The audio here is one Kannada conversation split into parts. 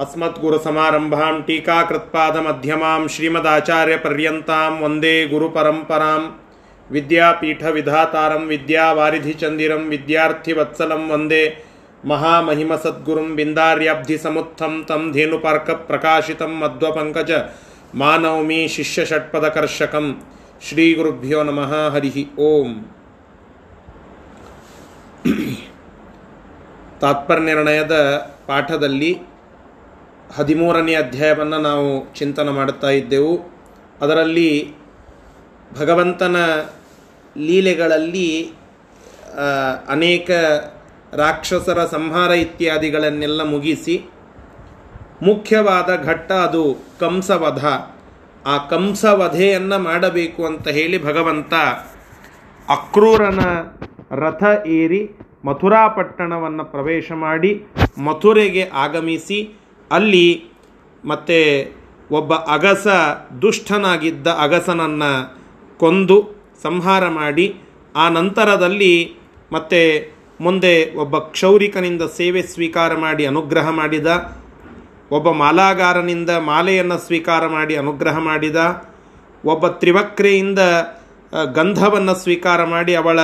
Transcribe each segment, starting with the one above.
अस्मद्गुरुसमारम्भां टीकाकृत्पादमध्यमां श्रीमदाचार्यपर्यन्तां वन्दे गुरुपरम्परां विद्यापीठविधातारं विद्यावारिधिचन्दिरं विद्यार्थिवत्सलं वन्दे महामहिमसद्गुरुं बिन्दार्याब्धिसमुत्थं तं धेनुपार्कप्रकाशितं मध्वपङ्कज मानवमी शिष्यषट्पदकर्षकं श्रीगुरुभ्यो नमः हरिः ओम् ತಾತ್ಪರ್ಯನಿರ್ಣಯದ ಪಾಠದಲ್ಲಿ ಹದಿಮೂರನೇ ಅಧ್ಯಾಯವನ್ನು ನಾವು ಚಿಂತನೆ ಮಾಡುತ್ತಾ ಇದ್ದೆವು. ಅದರಲ್ಲಿ ಭಗವಂತನ ಲೀಲೆಗಳಲ್ಲಿ ಅನೇಕ ರಾಕ್ಷಸರ ಸಂಹಾರ ಇತ್ಯಾದಿಗಳನ್ನೆಲ್ಲ ಮುಗಿಸಿ, ಮುಖ್ಯವಾದ ಘಟ್ಟ ಅದು ಕಂಸವಧ. ಆ ಕಂಸವಧೆಯನ್ನು ಮಾಡಬೇಕು ಅಂತ ಹೇಳಿ ಭಗವಂತ ಅಕ್ರೂರನ ರಥ ಏರಿ ಮಥುರಾ ಪಟ್ಟಣವನ್ನು ಪ್ರವೇಶ ಮಾಡಿ ಮಥುರೆಗೆ ಆಗಮಿಸಿ ಅಲ್ಲಿ ಮತ್ತೆ ಒಬ್ಬ ಅಗಸ ದುಷ್ಟನಾಗಿದ್ದ ಅಗಸನನ್ನು ಕೊಂದು ಸಂಹಾರ ಮಾಡಿ, ಆ ನಂತರದಲ್ಲಿ ಮತ್ತೆ ಮುಂದೆ ಒಬ್ಬ ಕ್ಷೌರಿಕನಿಂದ ಸೇವೆ ಸ್ವೀಕಾರ ಮಾಡಿ ಅನುಗ್ರಹ ಮಾಡಿದ, ಒಬ್ಬ ಮಾಲಾಗಾರನಿಂದ ಮಾಲೆಯನ್ನು ಸ್ವೀಕಾರ ಮಾಡಿ ಅನುಗ್ರಹ ಮಾಡಿದ, ಒಬ್ಬ ತ್ರಿವಕ್ರೆಯಿಂದ ಗಂಧವನ್ನು ಸ್ವೀಕಾರ ಮಾಡಿ ಅವಳ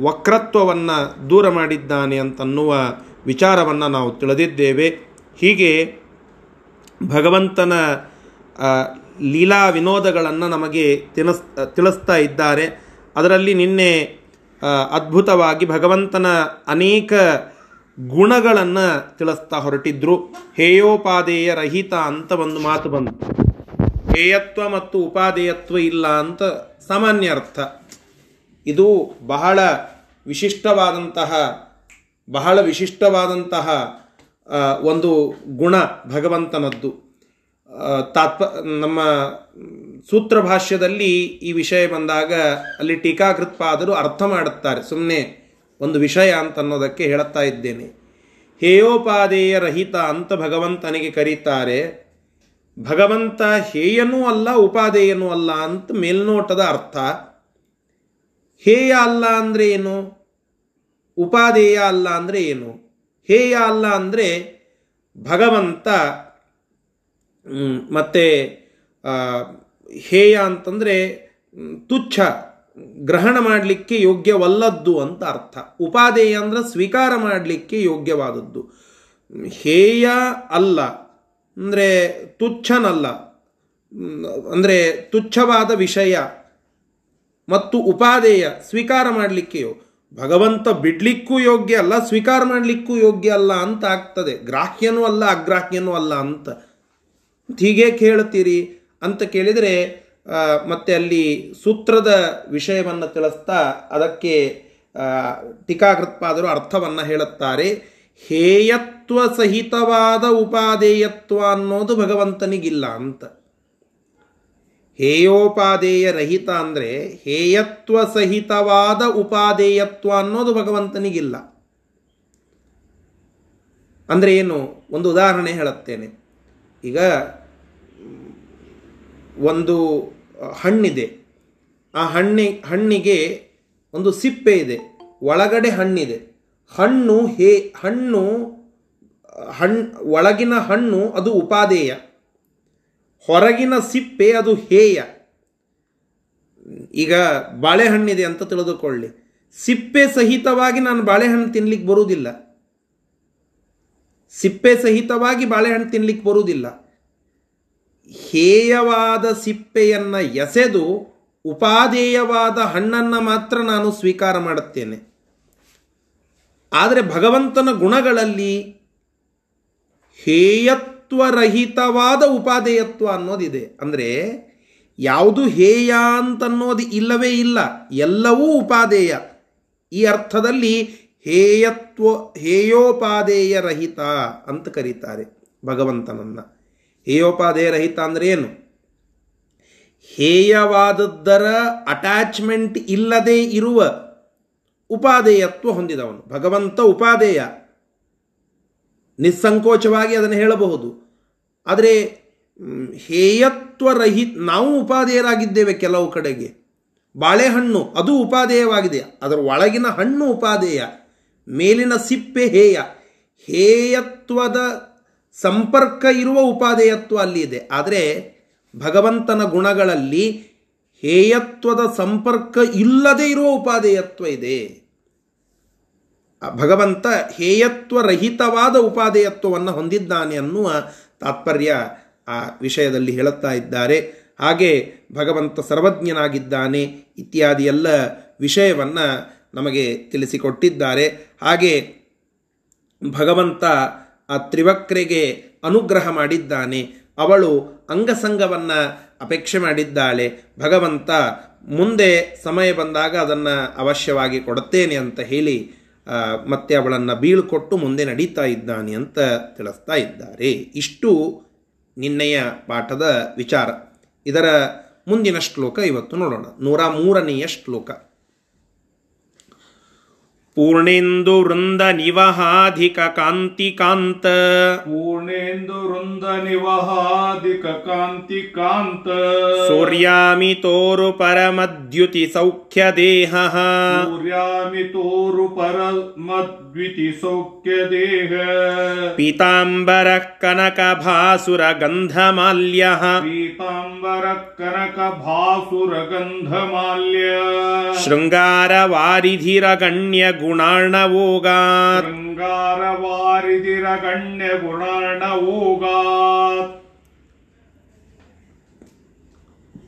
ವಕ್ರತ್ವವನ್ನು ದೂರ ಮಾಡಿದ್ದಾನೆ ಅಂತನ್ನುವ ವಿಚಾರವನ್ನು ನಾವು ತಿಳಿದಿದ್ದೇವೆ. ಹೀಗೆ ಭಗವಂತನ ಲೀಲಾ ವಿನೋದಗಳನ್ನು ನಮಗೆ ತಿನಸ್, ತಿಳಿಸ್ತಾ ಇದ್ದಾರೆ. ಅದರಲ್ಲಿ ನಿನ್ನೆ ಅದ್ಭುತವಾಗಿ ಭಗವಂತನ ಅನೇಕ ಗುಣಗಳನ್ನು ತಿಳಿಸ್ತಾ ಹೊರಟಿದ್ರು. ಹೇಯೋಪಾದೇಯ ರಹಿತ ಅಂತ ಒಂದು ಮಾತು ಬಂತು. ಹೇಯತ್ವ ಮತ್ತು ಉಪಾದೇಯತ್ವ ಇಲ್ಲ ಅಂತ ಸಾಮಾನ್ಯ ಅರ್ಥ. ಇದು ಬಹಳ ವಿಶಿಷ್ಟವಾದಂತಹ ಬಹಳ ವಿಶಿಷ್ಟವಾದಂತಹ ಒಂದು ಗುಣ ಭಗವಂತನದ್ದು. ತಾತ್ಪ, ನಮ್ಮ ಸೂತ್ರ ಭಾಷ್ಯದಲ್ಲಿ ಈ ವಿಷಯ ಬಂದಾಗ ಅಲ್ಲಿ ಟೀಕಾಕೃತ್ಪಾದರು ಅರ್ಥ ಮಾಡುತ್ತಾರೆ. ಸುಮ್ಮನೆ ಒಂದು ವಿಷಯ ಅಂತ ಅನ್ನೋದಕ್ಕೆ ಹೇಳುತ್ತಾ ಇದ್ದೇನೆ. ಹೇಯೋಪಾದೇಯ ರಹಿತ ಅಂತ ಭಗವಂತನಿಗೆ ಕರೀತಾರೆ. ಭಗವಂತ ಹೇಯನೂ ಅಲ್ಲ, ಉಪಾದೇಯನೂ ಅಲ್ಲ ಅಂತ ಮೇಲ್ನೋಟದ ಅರ್ಥ. ಹೇಯ ಅಲ್ಲ ಅಂದರೆ ಏನು? ಉಪಾದೇಯ ಅಲ್ಲ ಅಂದರೆ ಏನು? ಹೇಯ ಅಲ್ಲ ಅಂದರೆ ಭಗವಂತ ಮತ್ತು ಹೇಯ ಅಂತಂದರೆ ತುಚ್ಛ, ಗ್ರಹಣ ಮಾಡಲಿಕ್ಕೆ ಯೋಗ್ಯವಲ್ಲದ್ದು ಅಂತ ಅರ್ಥ. ಉಪಾದೇಯ ಅಂದರೆ ಸ್ವೀಕಾರ ಮಾಡಲಿಕ್ಕೆ ಯೋಗ್ಯವಾದದ್ದು. ಹೇಯ ಅಲ್ಲ ಅಂದರೆ ತುಚ್ಛನಲ್ಲ. ಅಂದರೆ ತುಚ್ಛವಾದ ವಿಷಯ ಮತ್ತು ಉಪಾದೇಯ ಸ್ವೀಕಾರ ಮಾಡಲಿಕ್ಕೆಯೋ ಭಗವಂತ ಬಿಡ್ಲಿಕ್ಕೂ ಯೋಗ್ಯ ಅಲ್ಲ, ಸ್ವೀಕಾರ ಮಾಡಲಿಕ್ಕೂ ಯೋಗ್ಯ ಅಲ್ಲ ಅಂತ ಆಗ್ತದೆ. ಗ್ರಾಹ್ಯನೂ ಅಲ್ಲ, ಅಗ್ರಾಹ್ಯನೂ ಅಲ್ಲ ಅಂತ. ಹೀಗೆ ಕೇಳ್ತೀರಿ ಅಂತ ಕೇಳಿದರೆ ಮತ್ತೆ ಅಲ್ಲಿ ಸೂತ್ರದ ವಿಷಯವನ್ನು ತಿಳಿಸ್ತಾ ಅದಕ್ಕೆ ಟೀಕಾಕೃತ್ಪಾದರು ಅರ್ಥವನ್ನು ಹೇಳುತ್ತಾರೆ. ಹೇಯತ್ವ ಸಹಿತವಾದ ಉಪಾದೇಯತ್ವ ಅನ್ನೋದು ಭಗವಂತನಿಗಿಲ್ಲ ಅಂತ. ಹೇಯೋಪಾದೇಯ ರಹಿತ ಅಂದರೆ ಹೇಯತ್ವ ಸಹಿತವಾದ ಉಪಾದೇಯತ್ವ ಅನ್ನೋದು ಭಗವಂತನಿಗಿಲ್ಲ. ಅಂದರೆ ಏನು? ಒಂದು ಉದಾಹರಣೆ ಹೇಳುತ್ತೇನೆ. ಈಗ ಒಂದು ಹಣ್ಣಿದೆ. ಆ ಹಣ್ಣಿ, ಹಣ್ಣಿಗೆ ಒಂದು ಸಿಪ್ಪೆ ಇದೆ. ಒಳಗಡೆ ಹಣ್ಣಿದೆ. ಹಣ್ಣು ಹೇ, ಹಣ್ಣು ಹಣ್ಣು ಒಳಗಿನ ಹಣ್ಣು ಅದು ಉಪಾದೇಯ. ಹೊರಗಿನ ಸಿಪ್ಪೆ ಅದು ಹೇಯ. ಈಗ ಬಾಳೆಹಣ್ಣಿದೆ ಅಂತ ತಿಳಿದುಕೊಳ್ಳಿ. ಸಿಪ್ಪೆ ಸಹಿತವಾಗಿ ನಾನು ಬಾಳೆಹಣ್ಣು ತಿನ್ಲಿಕ್ಕೆ ಬರುವುದಿಲ್ಲ. ಸಿಪ್ಪೆ ಸಹಿತವಾಗಿ ಬಾಳೆಹಣ್ಣು ತಿನ್ಲಿಕ್ಕೆ ಬರುವುದಿಲ್ಲ. ಹೇಯವಾದ ಸಿಪ್ಪೆಯನ್ನು ಎಸೆದು ಉಪಾದೇಯವಾದ ಹಣ್ಣನ್ನು ಮಾತ್ರ ನಾನು ಸ್ವೀಕಾರ ಮಾಡುತ್ತೇನೆ. ಆದರೆ ಭಗವಂತನ ಗುಣಗಳಲ್ಲಿ ಹೇಯತ್ ರಹಿತವಾದ ಉಪಾದೇಯತ್ವ ಅನ್ನೋದಿದೆ. ಅಂದರೆ ಯಾವುದು ಹೇಯ ಅಂತನ್ನೋದು ಇಲ್ಲವೇ ಇಲ್ಲ, ಎಲ್ಲವೂ ಉಪಾದೇಯ ಈ ಅರ್ಥದಲ್ಲಿ ಹೇಯತ್ವ ಹೇಯೋಪಾದೇಯ ರಹಿತ ಅಂತ ಕರೀತಾರೆ ಭಗವಂತನನ್ನ. ಹೇಯೋಪಾದೇಯ ರಹಿತ ಅಂದರೆ ಏನು? ಹೇಯವಾದದ್ದರ ಅಟ್ಯಾಚ್ಮೆಂಟ್ ಇಲ್ಲದೆ ಇರುವ ಉಪಾದೇಯತ್ವ ಹೊಂದಿದವನು. ಭಗವಂತ ಉಪಾದೇಯ ನಿಸ್ಸಂಕೋಚವಾಗಿ ಅದನ್ನು ಹೇಳಬಹುದು. ಆದರೆ ಹೇಯತ್ವರಹಿತ, ನಾವು ಉಪಾದೇಯರಾಗಿದ್ದೇವೆ ಕೆಲವು ಕಡೆಗೆ. ಬಾಳೆಹಣ್ಣು, ಅದು ಉಪಾದೇಯವಾಗಿದೆ ಅದರ ಒಳಗಿನ ಹಣ್ಣು ಉಪಾದೇಯ ಮೇಲಿನ ಸಿಪ್ಪೆ ಹೇಯ. ಹೇಯತ್ವದ ಸಂಪರ್ಕ ಇರುವ ಉಪಾದೇಯತ್ವ ಅಲ್ಲಿ ಇದೆ. ಆದರೆ, ಭಗವಂತನ ಗುಣಗಳಲ್ಲಿ ಹೇಯತ್ವದ ಸಂಪರ್ಕ ಇಲ್ಲದೇ ಇರುವ ಉಪಾದೇಯತ್ವ ಇದೆ. ಭಗವಂತ ಹೇಯತ್ವರಹಿತವಾದ ಉಪಾದೇಯತ್ವವನ್ನು ಹೊಂದಿದ್ದಾನೆ ಅನ್ನುವ ತಾತ್ಪರ್ಯ ಆ ವಿಷಯದಲ್ಲಿ ಹೇಳುತ್ತಾ ಇದ್ದಾರೆ. ಹಾಗೆ ಭಗವಂತ ಸರ್ವಜ್ಞನಾಗಿದ್ದಾನೆ ಇತ್ಯಾದಿ ಎಲ್ಲ ವಿಷಯವನ್ನು ನಮಗೆ ತಿಳಿಸಿಕೊಟ್ಟಿದ್ದಾರೆ. ಹಾಗೆ ಭಗವಂತ ಆ ತ್ರಿವಕ್ರೆಗೆ ಅನುಗ್ರಹ ಮಾಡಿದ್ದಾನೆ. ಅವಳು ಅಂಗಸಂಗವನ್ನು ಅಪೇಕ್ಷೆ ಮಾಡಿದ್ದಾಳೆ. ಭಗವಂತ ಮುಂದೆ ಸಮಯ ಬಂದಾಗ ಅದನ್ನು ಅವಶ್ಯವಾಗಿ ಕೊಡುತ್ತೇನೆ ಅಂತ ಹೇಳಿ ಮತ್ತೆ ಅವಳನ್ನು ಬೀಳ್ಕೊಟ್ಟು ಮುಂದೆ ನಡೀತಾ ಇದ್ದಾನೆ ಅಂತ ತಿಳಿಸ್ತಾ ಇದ್ದಾರೆ. ಇಷ್ಟು ನಿನ್ನೆಯ ಪಾಠದ ವಿಚಾರ. ಇದರ ಮುಂದಿನ ಶ್ಲೋಕ ಇವತ್ತು ನೋಡೋಣ. ನೂರ ಮೂರನೆಯ ಶ್ಲೋಕ. ಪೂರ್ಣೇಂದು ವೃಂದ ನಿವಹಾಧಿಕ ಕಾಂತಿಕಾಂತ. ಪೂರ್ಣೇಂದು ವೃಂದ ನಿವಹಾಧಿಕ ಕಾಂತಿಕಾಂತ. ಸೂರ್ಯಾಮಿ ತೋರು ಪರಮದ್ಯುತಿ ಸೌಖ್ಯ ದೇಹ ಸೂರ್ಯಾಮಿ ತೋರು ಪರಮದ್ಯುತಿ ಸೌಖ್ಯ ದೇಹ ಪೀತಾಂಬರ ಕನಕ ಭಾಸುರ ಗಂಧ ಮಾಲ್ಯ ಪೀತಾಂಬರ ಕನಕ ಭಾಸುರ ಗಂಧ ಮಾಲ್ಯ ಶೃಂಗಾರ ವಾರಿಧಿರ ಗಣ್ಯ ಗುಣಾರ್ಣ ಓಗಾ ಶೃಂಗಾರವಾರಿದಿರ ಗಣ್ಯ ಓಗಾ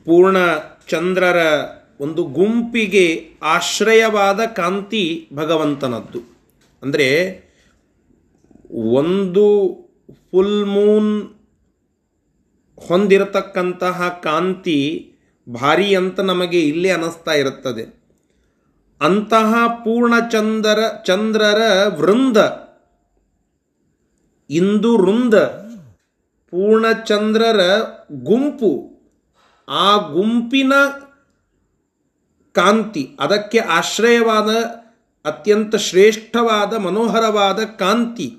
ಪೂರ್ಣ ಚಂದ್ರರ ಒಂದು ಗುಂಪಿಗೆ ಆಶ್ರಯವಾದ ಕಾಂತಿ ಭಗವಂತನದ್ದು. ಅಂದರೆ ಒಂದು ಫುಲ್ ಮೂನ್ ಹೊಂದಿರತಕ್ಕಂತಹ ಕಾಂತಿ ಭಾರಿ ಅಂತ ನಮಗೆ ಇಲ್ಲೇ ಅನಿಸ್ತಾ ಇರುತ್ತದೆ. ಅಂತಹ ಪೂರ್ಣಚಂದ್ರ, ಚಂದ್ರರ ವೃಂದ. ಇಂದು ವೃಂದ. ಪೂರ್ಣಚಂದ್ರರ ಗುಂಪು. ಆ ಗುಂಪಿನ ಕಾಂತಿ, ಅದಕ್ಕೆ ಆಶ್ರಯವಾದ ಅತ್ಯಂತ ಶ್ರೇಷ್ಠವಾದ, ಮನೋಹರವಾದ ಕಾಂತಿ.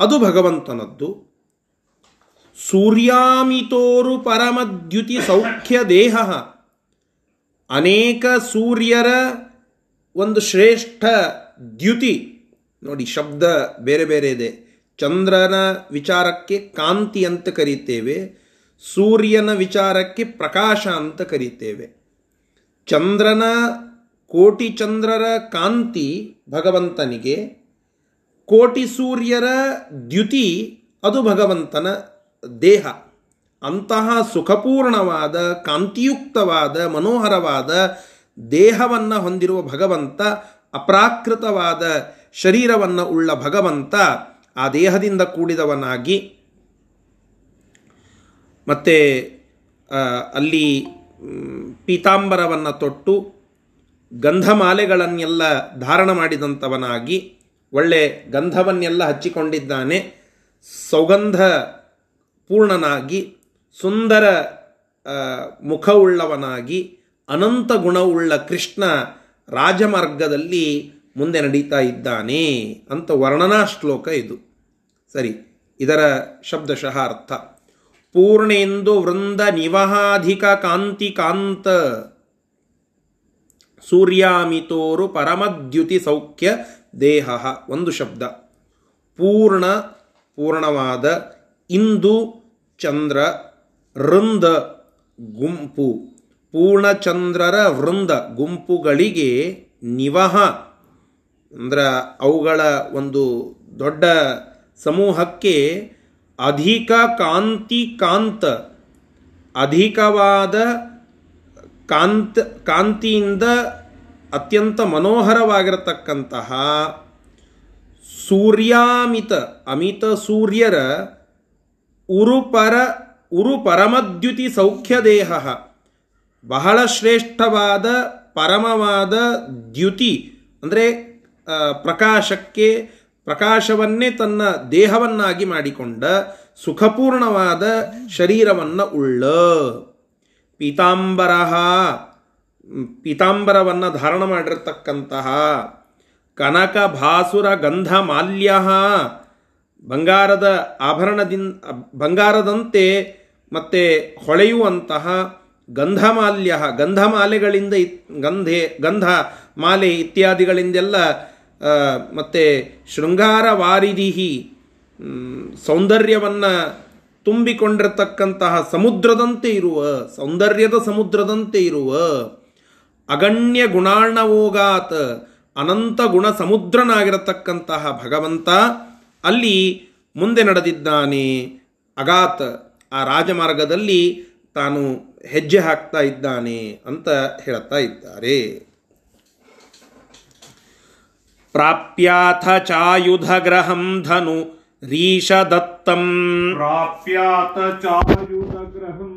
ಅದು ಭಗವಂತನದ್ದು. ಸೂರ್ಯಾಮಿತೋರು ಪರಮದ್ಯುತಿ ಸೌಖ್ಯ ದೇಹ. ಅನೇಕ ಸೂರ್ಯರ ಒಂದು ಶ್ರೇಷ್ಠ ದ್ಯುತಿ. ನೋಡಿ, ಶಬ್ದ ಬೇರೆ ಬೇರೆ ಇದೆ. ಚಂದ್ರನ ವಿಚಾರಕ್ಕೆ ಕಾಂತಿ ಅಂತ ಕರೀತೇವೆ, ಸೂರ್ಯನ ವಿಚಾರಕ್ಕೆ ಪ್ರಕಾಶ ಅಂತ ಕರೀತೇವೆ. ಚಂದ್ರನ, ಕೋಟಿ ಚಂದ್ರರ ಕಾಂತಿ ಭಗವಂತನಿಗೆ, ಕೋಟಿ ಸೂರ್ಯರ ದ್ಯುತಿ ಅದು ಭಗವಂತನ ದೇಹ. ಅಂತಹ ಸುಖಪೂರ್ಣವಾದ, ಕಾಂತಿಯುಕ್ತವಾದ, ಮನೋಹರವಾದ ದೇಹವನ್ನು ಹೊಂದಿರುವ ಭಗವಂತ, ಅಪ್ರಾಕೃತವಾದ ಶರೀರವನ್ನು ಉಳ್ಳ ಭಗವಂತ, ಆ ದೇಹದಿಂದ ಕೂಡಿದವನಾಗಿ. ಮತ್ತು ಅಲ್ಲಿ ಪೀತಾಂಬರವನ್ನು ತೊಟ್ಟು ಗಂಧಮಾಲೆಗಳನ್ನೆಲ್ಲ ಧಾರಣ ಮಾಡಿದಂಥವನಾಗಿ ಒಳ್ಳೆ ಗಂಧವನ್ನೆಲ್ಲ ಹಚ್ಚಿಕೊಂಡಿದ್ದಾನೆ. ಸೌಗಂಧ ಪೂರ್ಣನಾಗಿ, ಸುಂದರ ಮುಖವುಳ್ಳವನಾಗಿ ಅನಂತ ಗುಣವುಳ್ಳ ಕೃಷ್ಣ ರಾಜಮಾರ್ಗದಲ್ಲಿ ಮುಂದೆ ನಡೀತಾ ಇದ್ದಾನೆ ಅಂತ ವರ್ಣನಾ ಶ್ಲೋಕ ಇದು. ಸರಿ, ಇದರ ಶಬ್ದಶಃ ಅರ್ಥ. ಪೂರ್ಣೇಂದು ವೃಂದ ನಿವಹಾಧಿಕ ಕಾಂತಿ ಕಾಂತ ಸೂರ್ಯಾಮಿತೋರು ಪರಮದ್ಯುತಿ ಸೌಖ್ಯ ದೇಹ. ಒಂದು ಶಬ್ದ. ಪೂರ್ಣ, ಪೂರ್ಣವಾದ ಇಂದು ಚಂದ್ರ, ವೃಂದ, ಗುಂಪು. ಪೂರ್ಣಚಂದ್ರರ ವೃಂದ ಗುಂಪುಗಳಿಗೆ ನಿವಹ. ಅಂದ್ರೆ ಅವುಗಳ ಒಂದು ದೊಡ್ಡ ಸಮೂಹಕ್ಕೆ ಅಧಿಕ ಕಾಂತಿ ಕಾಂತ ಅಧಿಕವಾದ ಕಾಂತ, ಕಾಂತಿಯಿಂದ ಅತ್ಯಂತ ಮನೋಹರವಾಗಿರತಕ್ಕಂತಹ ಸೂರ್ಯಾಮಿತ, ಅಮಿತ ಸೂರ್ಯರ ಉರುಪರ, ಉರುಪರಮದ್ಯುತಿ ಸೌಖ್ಯ ದೇಹ ಬಹಳ ಶ್ರೇಷ್ಠವಾದ ಪರಮವಾದ ದ್ಯುತಿ, ಅಂದರೆ ಪ್ರಕಾಶಕ್ಕೆ, ಪ್ರಕಾಶವನ್ನೇ ತನ್ನ ದೇಹವನ್ನಾಗಿ ಮಾಡಿಕೊಂಡ ಸುಖಪೂರ್ಣವಾದ ಶರೀರವನ್ನು ಉಳ್ಳ. ಪೀತಾಂಬರ ಪೀತಾಂಬರವನ್ನು ಧಾರಣ ಮಾಡಿರತಕ್ಕಂತಹ ಕನಕ ಭಾಸುರ ಗಂಧ ಮಾಲ್ಯ ಬಂಗಾರದ ಆಭರಣದಿಂದ ಬಂಗಾರದಂತೆ ಮತ್ತೆ ಹೊಳೆಯುವಂತಹ ಗಂಧಮಾಲ್ಯ ಗಂಧಮಾಲೆಗಳಿಂದ ಗಂಧೆ, ಗಂಧ, ಮಾಲೆ ಇತ್ಯಾದಿಗಳಿಂದೆಲ್ಲ ಮತ್ತು ಶೃಂಗಾರ ವಾರಿದಿಹಿ ಸೌಂದರ್ಯವನ್ನು ತುಂಬಿಕೊಂಡಿರತಕ್ಕಂತಹ ಸಮುದ್ರದಂತೆ ಇರುವ, ಸೌಂದರ್ಯದ ಸಮುದ್ರದಂತೆ ಇರುವ, ಅಗಣ್ಯ ಗುಣಾರ್ಣವೋಗಾತ್, ಅನಂತ ಗುಣ ಸಮುದ್ರನಾಗಿರತಕ್ಕಂತಹ ಭಗವಂತ, ಅಲ್ಲಿ ಮುಂದೆ ನಡೆದಿದ್ದಾನೆ ಅಗಾತ್. ಆ ರಾಜಮಾರ್ಗದಲ್ಲಿ ತಾನು ಹೆಜ್ಜೆ ಹಾಕ್ತಾ ಇದ್ದಾನೆ ಅಂತ ಹೇಳ್ತಾ ಇದ್ದಾರೆ. ಪ್ರಾಪ್ಯಾಥ ಚಾಯುಧ ಗ್ರಹಂ ಧನು ರೀಷದತ್ತಂ ಪ್ರಾಪ್ಯಾಥ ಚಾಯುಧ ಗ್ರಹಂ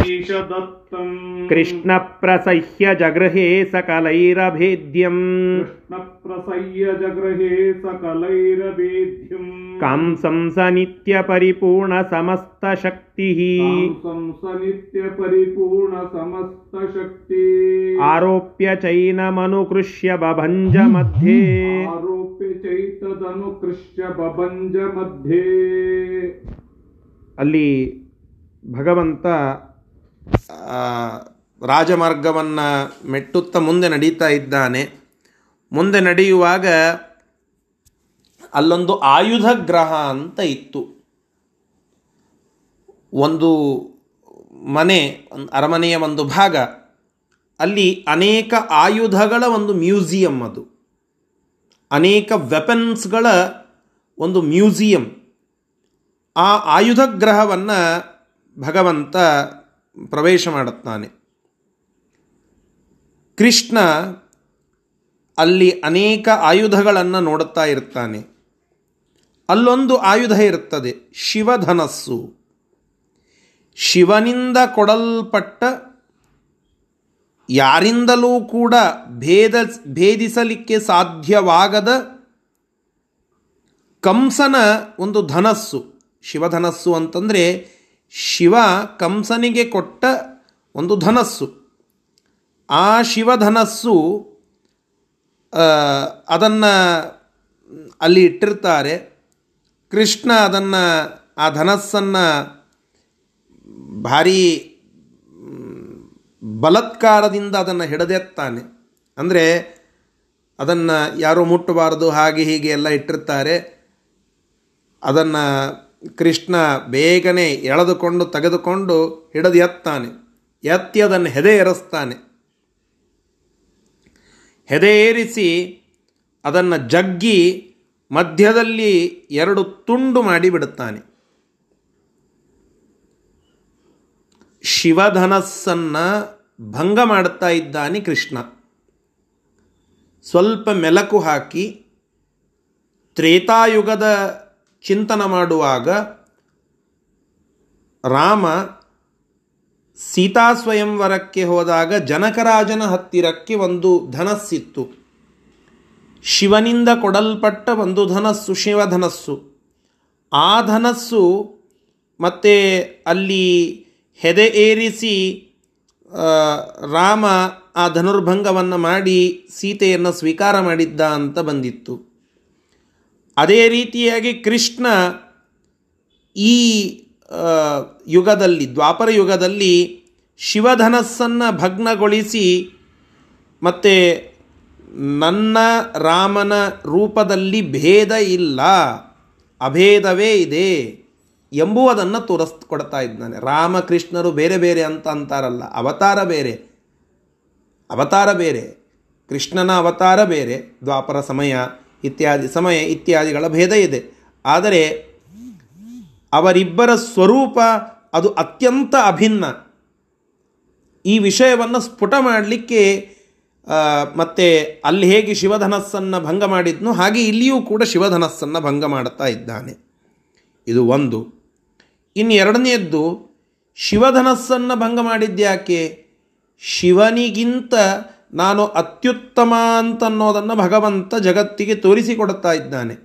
धनुरीशदत्तम् ಕೃಷ್ಣ ಪ್ರಸಹ್ಯ ಜಗೃಹೇ ಸಕಲೈರಭೇದ್ಯಂ कृष्णप्रसह्य जगृहे सकलैरवेद्यम् ಕಾಂಸಂ ಸ ನಿತ್ಯ ಪರಿಪೂರ್ಣ ಸಮಸ್ತ ಶಕ್ತಿ कांसं स नित्यपरिपूर्ण समस्तशक्ति ಆರೋಪ್ಯ ಚೈನಮನುಕೃಷ್ಯ ಬಭಂಜ ಮಧ್ಯೆ आरोप्य चैतदनुकृष्य बभञ्ज मध्ये ಅಲ್ಲಿ ಭಗವಂತ ಆ, ರಾಜಮಾರ್ಗವನ್ನು ಮೆಟ್ಟುತ್ತಾ ಮುಂದೆ ನಡೀತಾ ಇದ್ದಾನೆ. ಮುಂದೆ ನಡೆಯುವಾಗ ಅಲ್ಲೊಂದು ಆಯುಧ ಗ್ರಹ ಅಂತ ಇತ್ತು. ಒಂದು ಮನೆ ಒಂದು ಅರಮನೆಯ ಒಂದು ಭಾಗ. ಅಲ್ಲಿ ಅನೇಕ ಆಯುಧಗಳ ಒಂದು ಮ್ಯೂಸಿಯಂ ಅದು. ಅನೇಕ ವೆಪನ್ಸ್ಗಳ ಒಂದು ಮ್ಯೂಸಿಯಂ. ಆ ಆಯುಧ ಗ್ರಹವನ್ನು ಭಗವಂತ ಪ್ರವೇಶ ಮಾಡುತ್ತಾನೆ. ಕೃಷ್ಣ ಅಲ್ಲಿ ಅನೇಕ ಆಯುಧಗಳನ್ನು ನೋಡುತ್ತಾ ಇರ್ತಾನೆ. ಅಲ್ಲೊಂದು ಆಯುಧ ಇರುತ್ತದೆ ಶಿವಧನಸ್ಸು. ಶಿವನಿಂದ ಕೊಡಲ್ಪಟ್ಟ ಯಾರಿಂದಲೂ ಕೂಡ ಭೇದ, ಭೇದಿಸಲಿಕ್ಕೆ ಸಾಧ್ಯವಾಗದ ಕಂಸನ ಒಂದು ಧನಸ್ಸು. ಶಿವಧನಸ್ಸು ಅಂತಂದರೆ ಶಿವ ಕಂಸನಿಗೆ ಕೊಟ್ಟ ಒಂದು ಧನಸ್ಸು. ಆ ಶಿವಧನಸ್ಸು ಅದನ್ನು ಅಲ್ಲಿ ಇಟ್ಟಿರ್ತಾರೆ. ಕೃಷ್ಣ ಅದನ್ನು ಆ ಧನಸ್ಸನ್ನು ಭಾರೀ, ಬಲತ್ಕಾರದಿಂದ ಅದನ್ನು ಹಿಡದೆತ್ತಾನೆ. ಅಂದರೆ ಅದನ್ನು ಯಾರೂ ಮುಟ್ಟಬಾರದು, ಹಾಗೆ ಹೀಗೆ ಎಲ್ಲ ಇಟ್ಟಿರ್ತಾರೆ. ಅದನ್ನು ಕೃಷ್ಣ ಬೇಗನೆ ಎಳೆದುಕೊಂಡು ತೆಗೆದುಕೊಂಡು ಹಿಡಿದು ಎತ್ತಾನೆ. ಎತ್ತಿ ಅದನ್ನು ಹೆದೆ ಎರಸ್ತಾನೆ. ಹೆದೆ ಏರಿಸಿ ಅದನ್ನು ಜಗ್ಗಿ ಮಧ್ಯದಲ್ಲಿ ಎರಡು ತುಂಡು ಮಾಡಿಬಿಡುತ್ತಾನೆ. ಶಿವಧನಸ್ಸನ್ನು ಭಂಗ ಮಾಡುತ್ತಾ ಇದ್ದಾನೆ ಕೃಷ್ಣ. ಸ್ವಲ್ಪ ಮೆಲಕು ಹಾಕಿ ತ್ರೇತಾಯುಗದ ಚಿಂತನ ಮಾಡುವಾಗ ರಾಮ ಸೀತಾ ಸ್ವಯಂವರಕ್ಕೆ ಹೋದಾಗ ಜನಕರಾಜನ ಹತ್ತಿರಕ್ಕೆ ಒಂದು ಧನಸ್ಸಿತ್ತು. ಶಿವನಿಂದ ಕೊಡಲ್ಪಟ್ಟ ಒಂದು ಧನಸ್ಸು ಶಿವಧನಸ್ಸು ಆ ಧನಸ್ಸು ಮತ್ತು ಅಲ್ಲಿ ಹೆದೆ ಏರಿಸಿ ರಾಮ ಆ ಧನುರ್ಭಂಗವನ್ನು ಮಾಡಿ ಸೀತೆಯನ್ನು ಸ್ವೀಕಾರ ಮಾಡಿದ್ದ ಅಂತ ಬಂದಿತ್ತು. ಅದೇ ರೀತಿಯಾಗಿ ಕೃಷ್ಣ ಈ ಯುಗದಲ್ಲಿ, ದ್ವಾಪರ ಯುಗದಲ್ಲಿ ಶಿವಧನಸ್ಸನ್ನು ಭಗ್ನಗೊಳಿಸಿ ಮತ್ತು ನನ್ನ ರಾಮನ ರೂಪದಲ್ಲಿ ಭೇದ ಇಲ್ಲ, ಅಭೇದವೇ ಇದೆ ಎಂಬುವುದನ್ನು ತೋರಿಸ್ಕೊಡ್ತಾ ಇದ್ದಾನೆ. ರಾಮಕೃಷ್ಣರು ಬೇರೆ ಬೇರೆ ಅಂತ ಅಂತಾರಲ್ಲ, ಅವತಾರ ಬೇರೆ ಅವತಾರ ಬೇರೆ, ಕೃಷ್ಣನ ಅವತಾರ ಬೇರೆ, ದ್ವಾಪರ ಸಮಯ ಇತ್ಯಾದಿ, ಸಮಯ ಇತ್ಯಾದಿಗಳ ಭೇದ ಇದೆ. ಆದರೆ ಅವರಿಬ್ಬರ ಸ್ವರೂಪ ಅದು ಅತ್ಯಂತ ಅಭಿನ್ನ. ಈ ವಿಷಯವನ್ನು ಸ್ಫುಟ ಮಾಡಲಿಕ್ಕೆ ಮತ್ತು ಅಲ್ಲಿ ಹೇಗೆ ಶಿವಧನಸ್ಸನ್ನು ಭಂಗ ಮಾಡಿದ್ನೋ ಹಾಗೆ ಇಲ್ಲಿಯೂ ಕೂಡ ಶಿವಧನಸ್ಸನ್ನು ಭಂಗ ಮಾಡುತ್ತಾ ಇದ್ದಾನೆ. ಇದು ಒಂದು. ಇನ್ನು ಎರಡನೆಯದ್ದು, ಶಿವಧನಸ್ಸನ್ನು ಭಂಗ ಮಾಡಿದ್ಯಾಕೆ ಶಿವನಿಗಿಂತ ನಾನು ಅತ್ಯುತ್ತಮ ಅಂತನ್ನೋದನ್ನು ಭಗವಂತ ಜಗತ್ತಿಗೆ ತೋರಿಸಿಕೊಡುತ್ತಾ ಇದ್ದಾನೆ.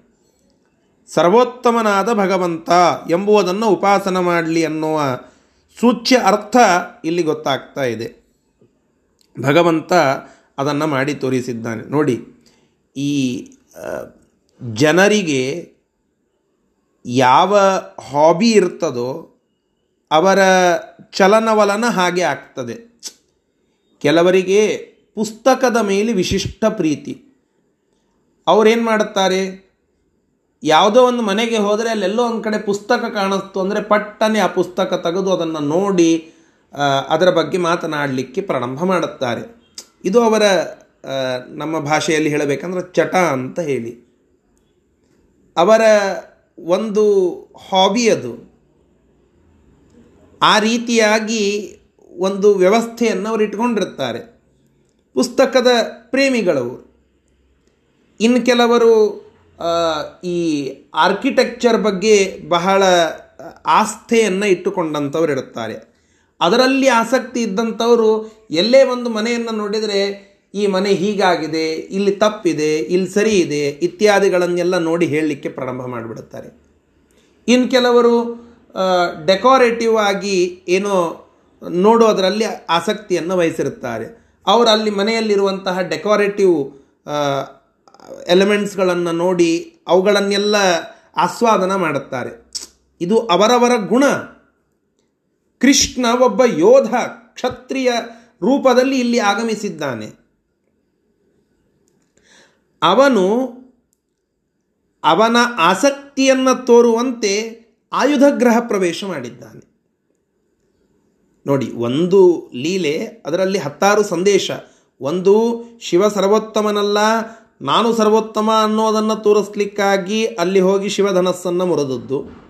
ಸರ್ವೋತ್ತಮನಾದ ಭಗವಂತ ಎಂಬುವುದನ್ನು ಉಪಾಸನ ಮಾಡಲಿ ಅನ್ನುವ ಸೂಚ್ಯ ಅರ್ಥ ಇಲ್ಲಿ ಗೊತ್ತಾಗ್ತಾ ಇದೆ. ಭಗವಂತ ಅದನ್ನು ಮಾಡಿ ತೋರಿಸಿದ್ದಾನೆ. ನೋಡಿ, ಈ ಜನರಿಗೆ ಯಾವ ಹಾಬಿ ಇರ್ತದೋ ಅವರ ಚಲನವಲನ ಹಾಗೆ ಆಗ್ತದೆ. ಕೆಲವರಿಗೆ ಪುಸ್ತಕದ ಮೇಲೆ ವಿಶಿಷ್ಟ ಪ್ರೀತಿ. ಅವರೇನು ಮಾಡುತ್ತಾರೆ? ಯಾವುದೋ ಒಂದು ಮನೆಗೆ ಹೋದರೆ ಅಲ್ಲೆಲ್ಲೋ ಒಂದು ಕಡೆ ಪುಸ್ತಕ ಕಾಣಿಸ್ತು ಅಂದರೆ ಪಟ್ಟನೆ ಆ ಪುಸ್ತಕ ತೆಗೆದು ಅದನ್ನು ನೋಡಿ ಅದರ ಬಗ್ಗೆ ಮಾತನಾಡಲಿಕ್ಕೆ ಪ್ರಾರಂಭ ಮಾಡುತ್ತಾರೆ. ಇದು ಅವರ ನಮ್ಮ ಭಾಷೆಯಲ್ಲಿ ಹೇಳಬೇಕಂದ್ರೆ ಚಟ ಅಂತ ಹೇಳಿ. ಅವರ ಒಂದು ಹಾಬಿ ಅದು. ಆ ರೀತಿಯಾಗಿ ಒಂದು ವ್ಯವಸ್ಥೆಯನ್ನು ಅವರು ಇಟ್ಕೊಂಡಿರ್ತಾರೆ. ಪುಸ್ತಕದ ಪ್ರೇಮಿಗಳವರು. ಇನ್ನು ಕೆಲವರು ಈ ಆರ್ಕಿಟೆಕ್ಚರ್ ಬಗ್ಗೆ ಬಹಳ ಆಸ್ಥೆಯನ್ನು ಇಟ್ಟುಕೊಂಡಂಥವ್ರು ಇರುತ್ತಾರೆ ಅದರಲ್ಲಿ ಆಸಕ್ತಿ ಇದ್ದಂಥವರು ಎಲ್ಲೇ ಒಂದು ಮನೆಯನ್ನು ನೋಡಿದರೆ, ಈ ಮನೆ ಹೀಗಾಗಿದೆ, ಇಲ್ಲಿ ತಪ್ಪಿದೆ, ಇಲ್ಲಿ ಸರಿ ಇದೆ, ಇತ್ಯಾದಿಗಳನ್ನೆಲ್ಲ ನೋಡಿ ಹೇಳಲಿಕ್ಕೆ ಪ್ರಾರಂಭ ಮಾಡಿಬಿಡುತ್ತಾರೆ. ಇನ್ನು ಕೆಲವರು ಡೆಕೋರೇಟಿವ್ ಆಗಿ ಏನೋ ನೋಡೋದರಲ್ಲಿ ಆಸಕ್ತಿಯನ್ನು ವಹಿಸಿರುತ್ತಾರೆ. ಅವರು ಅಲ್ಲಿ ಮನೆಯಲ್ಲಿರುವಂತಹ ಡೆಕೋರೇಟಿವ್ ಎಲಿಮೆಂಟ್ಸ್ಗಳನ್ನು ನೋಡಿ ಅವುಗಳನ್ನೆಲ್ಲ ಆಸ್ವಾದನ ಮಾಡುತ್ತಾರೆ. ಇದು ಅವರವರ ಗುಣ. ಕೃಷ್ಣ ಒಬ್ಬ ಯೋಧ, ಕ್ಷತ್ರಿಯ ರೂಪದಲ್ಲಿ ಇಲ್ಲಿ ಆಗಮಿಸಿದ್ದಾನೆ. ಅವನು ಅವನ ಆಸಕ್ತಿಯನ್ನು ತೋರುವಂತೆ ಆಯುಧ ಗ್ರಹ ಪ್ರವೇಶ ಮಾಡಿದ್ದಾನೆ. ನೋಡಿ, ಒಂದು ಲೀಲೆ, ಅದರಲ್ಲಿ ಹತ್ತಾರು ಸಂದೇಶ. ಒಂದು, ಶಿವ ಸರ್ವೋತ್ತಮನಲ್ಲ, ನಾನು ಸರ್ವೋತ್ತಮ ಅನ್ನೋದನ್ನು ತೋರಿಸ್ಲಿಕ್ಕಾಗಿ ಅಲ್ಲಿ ಹೋಗಿ ಶಿವಧನಸ್ಸನ್ನು ಮುರಿದದ್ದು.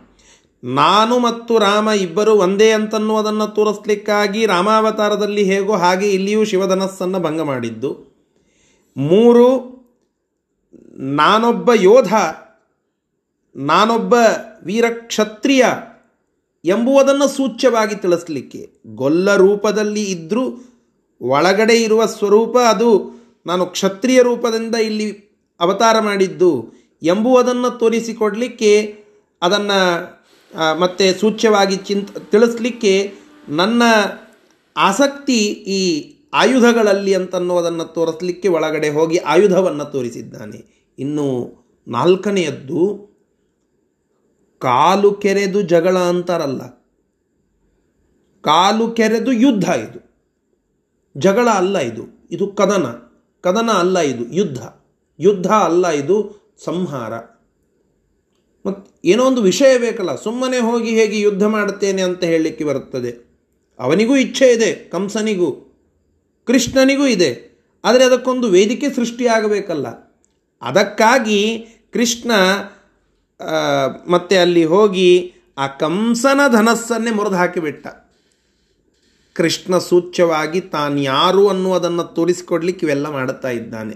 ನಾನು ಮತ್ತು ರಾಮ ಇಬ್ಬರು ಒಂದೇ ಅಂತನ್ನುವುದನ್ನು ತೋರಿಸ್ಲಿಕ್ಕಾಗಿ ರಾಮಾವತಾರದಲ್ಲಿ ಹೇಗೋ ಹಾಗೆ ಇಲ್ಲಿಯೂ ಶಿವಧನಸ್ಸನ್ನು ಭಂಗ ಮಾಡಿದ್ದು. ಮೂರು, ನಾನೊಬ್ಬ ಯೋಧ, ನಾನೊಬ್ಬ ವೀರಕ್ಷತ್ರಿಯ ಎಂಬುವುದನ್ನು ಸೂಚ್ಯವಾಗಿ ತಿಳಿಸ್ಲಿಕ್ಕೆ. ಗೊಲ್ಲ ರೂಪದಲ್ಲಿ ಇದ್ದರೂ ಒಳಗಡೆ ಇರುವ ಸ್ವರೂಪ ಅದು. ನಾನು ಕ್ಷತ್ರಿಯ ರೂಪದಿಂದ ಇಲ್ಲಿ ಅವತಾರ ಮಾಡಿದ್ದು ಎಂಬುವುದನ್ನು ತೋರಿಸಿಕೊಡಲಿಕ್ಕೆ, ಅದನ್ನು ಮತ್ತೆ ಸೂಚ್ಯವಾಗಿ ಚಿಂತ, ತಿಳಿಸ್ಲಿಕ್ಕೆ ನನ್ನ ಆಸಕ್ತಿ ಈ ಆಯುಧಗಳಲ್ಲಿ ಅಂತನ್ನುವುದನ್ನು ತೋರಿಸಲಿಕ್ಕೆ ಒಳಗಡೆ ಹೋಗಿ ಆಯುಧವನ್ನು ತೋರಿಸಿದ್ದಾನೆ. ಇನ್ನು ನಾಲ್ಕನೆಯದ್ದು ಕಾಲು ಕೆರೆದು ಜಗಳ ಅಂತಾರಲ್ಲ. ಕಾಲು ಕೆರೆದು ಯುದ್ಧ ಇದು. ಜಗಳ ಅಲ್ಲ ಇದು. ಇದು ಕದನ. ಕದನ ಅಲ್ಲ ಇದು. ಯುದ್ಧ. ಯುದ್ಧ ಅಲ್ಲ ಇದು ಸಂಹಾರ. ಮತ್ತು ಏನೋ ಒಂದು ವಿಷಯ ಬೇಕಲ್ಲ. ಸುಮ್ಮನೆ ಹೋಗಿ ಹೇಗೆ ಯುದ್ಧ ಮಾಡುತ್ತೇನೆ ಅಂತ ಹೇಳಲಿಕ್ಕೆ ಬರುತ್ತದೆ. ಅವನಿಗೂ ಇಚ್ಛೆ ಇದೆ. ಕಂಸನಿಗೂ. ಕೃಷ್ಣನಿಗೂ ಇದೆ. ಆದರೆ ಅದಕ್ಕೊಂದು ವೇದಿಕೆ ಸೃಷ್ಟಿಯಾಗಬೇಕಲ್ಲ. ಅದಕ್ಕಾಗಿ ಕೃಷ್ಣ ಮತ್ತೆ ಅಲ್ಲಿ ಹೋಗಿ ಆ ಕಂಸನ ಧನಸ್ಸನ್ನೇ ಮುರಿದು ಹಾಕಿಬಿಟ್ಟ. ಕೃಷ್ಣ ಸೂಚ್ಯವಾಗಿ ತಾನು ಯಾರು ಅನ್ನುವುದನ್ನು ತೋರಿಸಿಕೊಡ್ಲಿಕ್ಕೆ ಇವೆಲ್ಲ ಮಾಡುತ್ತಾ ಇದ್ದಾನೆ.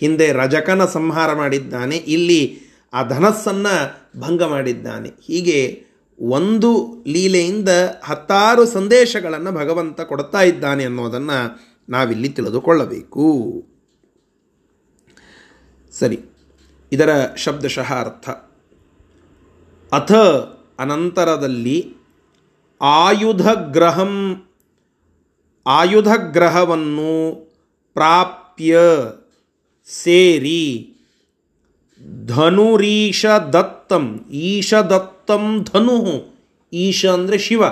ಹಿಂದೆ ರಜಕನ ಸಂಹಾರ ಮಾಡಿದ್ದಾನೆ, ಇಲ್ಲಿ ಆ ಧನಸ್ಸನ್ನು ಭಂಗ ಮಾಡಿದ್ದಾನೆ. ಹೀಗೆ ಒಂದು ಲೀಲೆಯಿಂದ ಹತ್ತಾರು ಸಂದೇಶಗಳನ್ನು ಭಗವಂತ ಕೊಡ್ತಾ ಇದ್ದಾನೆ ಅನ್ನೋದನ್ನು ನಾವಿಲ್ಲಿ ತಿಳಿದುಕೊಳ್ಳಬೇಕು. ಸರಿ. ಇದರ ಶಬ್ದಶಃ ಅರ್ಥ ಅಥ ಅನಂತರದಲ್ಲಿ ಆಯುಧ ಗ್ರಹಂ ಆಯುಧ ಗ್ರಹವನ್ನು ಪ್ರಾಪ್ಯ ಸೇರಿ ಈಶ ದತ್ತಂ ಧನು. ಈಶ ಅಂದರೆ ಶಿವ.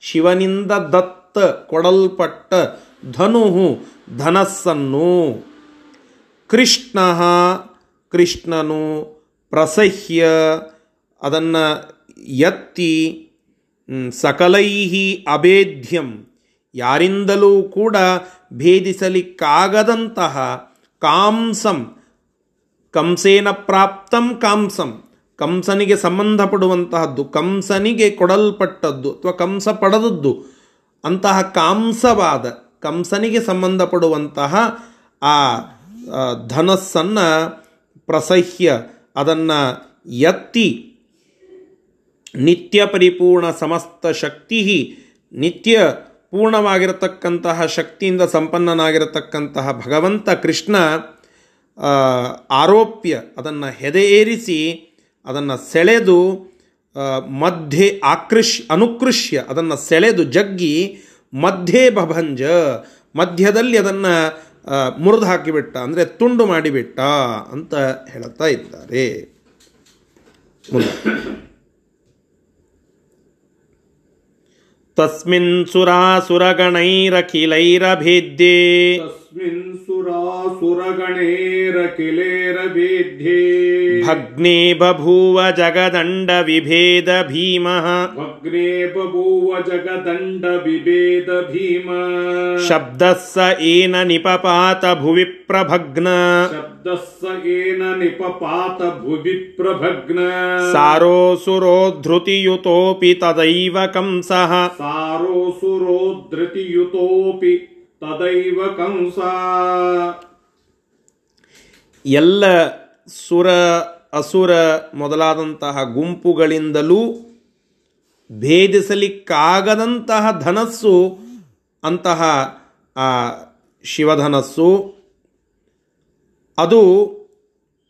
ಶಿವನಿಂದ ದತ್ತ ಕೊಡಲ್ಪಟ್ಟ ಧನು, ಧನಸ್ಸನ್ನು. ಕೃಷ್ಣ ಕೃಷ್ಣನು ಪ್ರಸಹ್ಯ ಅದನ್ನು ಎತ್ತಿ ಸಕಲೈಹಿ ಅಭೇದ್ಯಂ ಯಾರಿಂದಲೂ ಕೂಡ ಭೇದಿಸಲಿಕ್ಕಾಗದಂತಹ ಕಾಂಸಂ ಕಂಸೇನ ಪ್ರಾಪ್ತಂ ಕಾಂಸಂ ಕಂಸನಿಗೆ ಸಂಬಂಧಪಡುವಂತಹದ್ದು ಕಂಸನಿಗೆ ಕೊಡಲ್ಪಟ್ಟದ್ದು ಅಥವಾ ಕಂಸ ಪಡೆದದ್ದು ಅಂತಹ ಕಾಂಸವಾದ ಕಂಸನಿಗೆ ಸಂಬಂಧಪಡುವಂತಹ ಆ, ಧನಸ್ಸನ್ನು ಪ್ರಸಹ್ಯ, ಅದನ್ನು ಎತ್ತಿ ನಿತ್ಯ ಪರಿಪೂರ್ಣ ಸಮಸ್ತ ಶಕ್ತಿ ನಿತ್ಯ ಪೂರ್ಣವಾಗಿರತಕ್ಕಂತಹ ಶಕ್ತಿಯಿಂದ ಸಂಪನ್ನನಾಗಿರತಕ್ಕಂತಹ ಭಗವಂತ ಕೃಷ್ಣ ಆರೋಪ್ಯ, ಅದನ್ನು ಹೆದೆಯೇರಿಸಿ, ಅದನ್ನು ಸೆಳೆದು ಮಧ್ಯೆ ಆಕೃಷ್, ಅನುಕೃಷ್ಯ, ಅದನ್ನು ಸೆಳೆದು ಜಗ್ಗಿ ಮಧ್ಯೆ ಬಭಂಜ, ಮಧ್ಯದಲ್ಲಿ ಅದನ್ನು ಮುರಿದು ಹಾಕಿಬಿಟ್ಟ ಅಂದರೆ ತುಂಡು ಮಾಡಿಬಿಟ್ಟ ಅಂತ ಹೇಳ್ತಾ ಇದ್ದಾರೆ. ತಸ್ಮಿನ್ ಸುರಾಸುರಗಣೈರಖಿಲೈರಭೇದ್ಯೇ. ತಸ್ಮಿನ್ सुरासुरगणेरखिलेरभेध्ये भग्ने बभूव जगदण्डविभेद भीमः भग्ने बभूव एन निपपात भुवि प्रभग्न शब्दः निपपात भुवि प्रभग्न सारोऽसुरो तदैव कंसः सारोऽसुरो धृतियुतोऽपि ತದೈವ ಕಂಸ ಎಲ್ಲ ಸುರ, ಅಸುರ ಮೊದಲಾದಂತಹ ಗುಂಪುಗಳಿಂದಲೂ ಭೇದಿಸಲಿಕ್ಕಾಗದಂತಹ ಧನಸ್ಸು, ಅಂತಹ, ಆ, ಶಿವಧನಸ್ಸು, ಅದು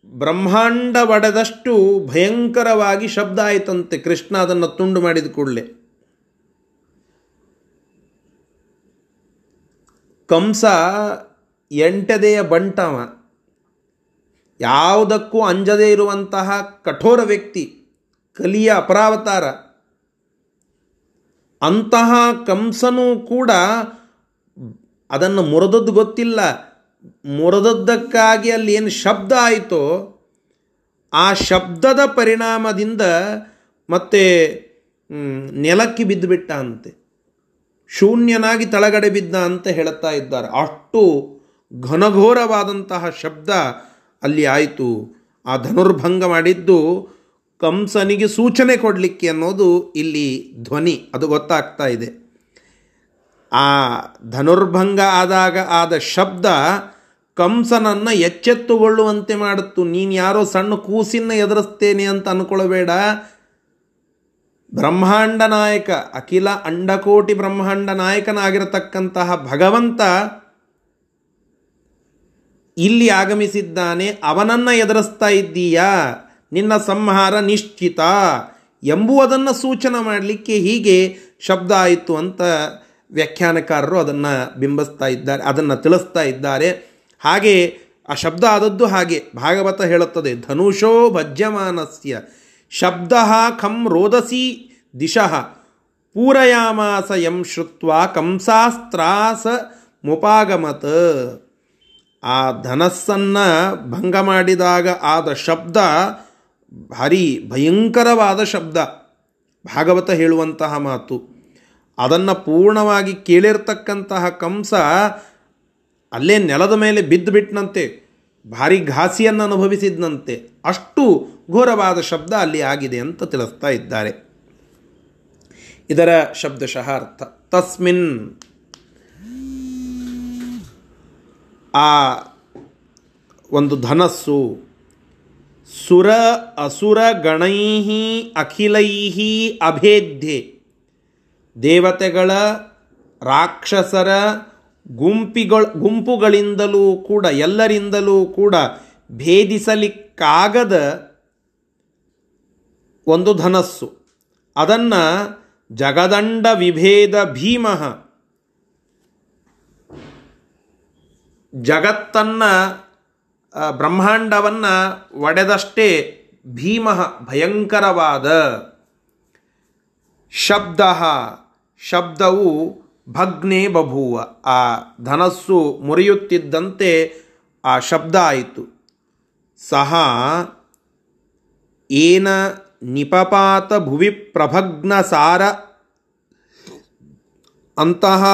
ಬ್ರಹ್ಮಾಂಡ ಒಡೆದಷ್ಟು ಭಯಂಕರವಾಗಿ ಶಬ್ದ ಆಯಿತಂತೆ ಕೃಷ್ಣ ಅದನ್ನು ತುಂಡು ಮಾಡಿದ ಕೂಡಲೇ. ಕಂಸ ಎಂಟದೆಯ ಬಂಟವ. ಯಾವುದಕ್ಕೂ ಅಂಜದೇ ಇರುವಂತಹ ಕಠೋರ ವ್ಯಕ್ತಿ, ಕಲಿಯ ಅಪರಾವತಾರ. ಅಂತಹ ಕಂಸನೂ ಕೂಡ ಅದನ್ನು ಮುರಿದದ್ದು ಗೊತ್ತಿಲ್ಲ. ಮುರಿದದ್ದಕ್ಕಾಗಿ ಅಲ್ಲಿ ಏನು ಶಬ್ದ ಆಯಿತೋ, ಆ ಶಬ್ದದ ಪರಿಣಾಮದಿಂದ ಮತ್ತೆ ನೆಲಕ್ಕೆ ಬಿದ್ದುಬಿಟ್ಟ ಅಂತೆ ಶೂನ್ಯನಾಗಿ ತಳಗಡೆ ಬಿದ್ದ ಅಂತ ಹೇಳುತ್ತಾ ಇದ್ದಾರೆ. ಅಷ್ಟು ಘನಘೋರವಾದಂತಹ ಶಬ್ದ ಅಲ್ಲಿ ಆಯಿತು. ಆ ಧನುರ್ಭಂಗ ಮಾಡಿದ್ದು ಕಂಸನಿಗೆ ಸೂಚನೆ ಕೊಡಲಿಕ್ಕೆ ಅನ್ನೋದು ಇಲ್ಲಿ ಧ್ವನಿ. ಅದು ಗೊತ್ತಾಗ್ತಾ ಇದೆ. ಆ ಧನುರ್ಭಂಗ ಆದಾಗ ಆದ ಶಬ್ದ ಕಂಸನನ್ನು ಎಚ್ಚೆತ್ತುಗೊಳ್ಳುವಂತೆ ಮಾಡುತ್ತು. ನೀನು ಯಾರೋ ಸಣ್ಣ ಕೂಸಿನ ಎದುರಿಸ್ತೇನೆ ಅಂತ ಅನ್ಕೊಳ್ಬೇಡ ಬ್ರಹ್ಮಾಂಡ ನಾಯಕ, ಅಖಿಲ ಅಂಡಕೋಟಿ ಬ್ರಹ್ಮಾಂಡ ನಾಯಕನಾಗಿರತಕ್ಕಂತಹ ಭಗವಂತ ಇಲ್ಲಿ ಆಗಮಿಸಿದ್ದಾನೆ, ಅವನನ್ನು ಎದುರಿಸ್ತಾ ಇದ್ದೀಯಾ? ನಿನ್ನ ಸಂಹಾರ ನಿಶ್ಚಿತ ಎಂಬುವುದನ್ನು ಸೂಚನೆ ಮಾಡಲಿಕ್ಕೆ ಹೀಗೆ ಶಬ್ದ ಆಯಿತು ಅಂತ ವ್ಯಾಖ್ಯಾನಕಾರರು ಅದನ್ನು ಬಿಂಬಿಸ್ತಾ ಇದ್ದಾರೆ, ಅದನ್ನು ತಿಳಿಸ್ತಾ ಇದ್ದಾರೆ. ಹಾಗೆ ಆ ಶಬ್ದ ಆದದ್ದು ಹಾಗೆ, ಭಾಗವತ ಹೇಳುತ್ತದೆ, ಧನುಷೋ ಭಜ್ಯಮಾನಸ್ಯ ಶಬ್ದ ಕಂ ರೋದಸಿ ದಿಶಃ ಪೂರಯಾಮಾಸ ಯಂ ಶ್ರುತ್ವ ಕಂಸಾಸ್ತ್ರಾಸ ಮುಪಾಗಮತ. ಆ ಧನಸ್ಸನ್ನು ಭಂಗ ಮಾಡಿದಾಗ ಆದ ಶಬ್ದ ಭಾರಿ ಭಯಂಕರವಾದ ಶಬ್ದ. ಭಾಗವತ ಹೇಳುವಂತಹ ಮಾತು. ಅದನ್ನು ಪೂರ್ಣವಾಗಿ ಕೇಳಿರ್ತಕ್ಕಂತಹ ಕಂಸ ಅಲ್ಲೇ ನೆಲದ ಮೇಲೆ ಬಿದ್ದು ಬಿಟ್ಟನಂತೆ ಭಾರಿ ಘಾಸಿಯನ್ನು ಅನುಭವಿಸಿದಂತೆ ಅಷ್ಟು ಘೋರವಾದ ಶಬ್ದ ಅಲ್ಲಿ ಆಗಿದೆ ಅಂತ ತಿಳಿಸ್ತಾ ಇದ್ದಾರೆ. ಇದರ ಶಬ್ದಶಃ ಅರ್ಥ. ತಸ್ಮಿನ್. ಆ ಒಂದು ಧನಸ್ಸು. ಸುರ ಅಸುರ ಗಣೈ ಅಖಿಲೈ ಅಭೇದ್ಯೆ. ದೇವತೆಗಳ ರಾಕ್ಷಸರ ಗುಂಪಿಗಳ, ಗುಂಪುಗಳಿಂದಲೂ ಕೂಡ, ಎಲ್ಲರಿಂದಲೂ ಕೂಡ ಭೇದಿಸಲಿಕ್ಕಾಗದ ಒಂದು ಧನಸ್ಸು. ಅದನ್ನು ಜಗದಂಡ ವಿಭೇದ ಭೀಮಃ. ಜಗತ್ತನ್ನು ಬ್ರಹ್ಮಾಂಡವನ್ನು ಒಡೆದಷ್ಟೇ ಭೀಮ, ಭಯಂಕರವಾದ ಶಬ್ದ, ಶಬ್ದವು ಭಗ್ನೇ ಬಭೂವ. ಆ ಧನಸ್ಸು ಮುರಿಯುತ್ತಿದ್ದಂತೆ ಆ ಶಬ್ದ ಆಯಿತು. ಸಹ ಏನ ನಿಪಪಾತ ಭುವಿ ಪ್ರಭಗ್ನ ಸಾರ? ಅಂತಹ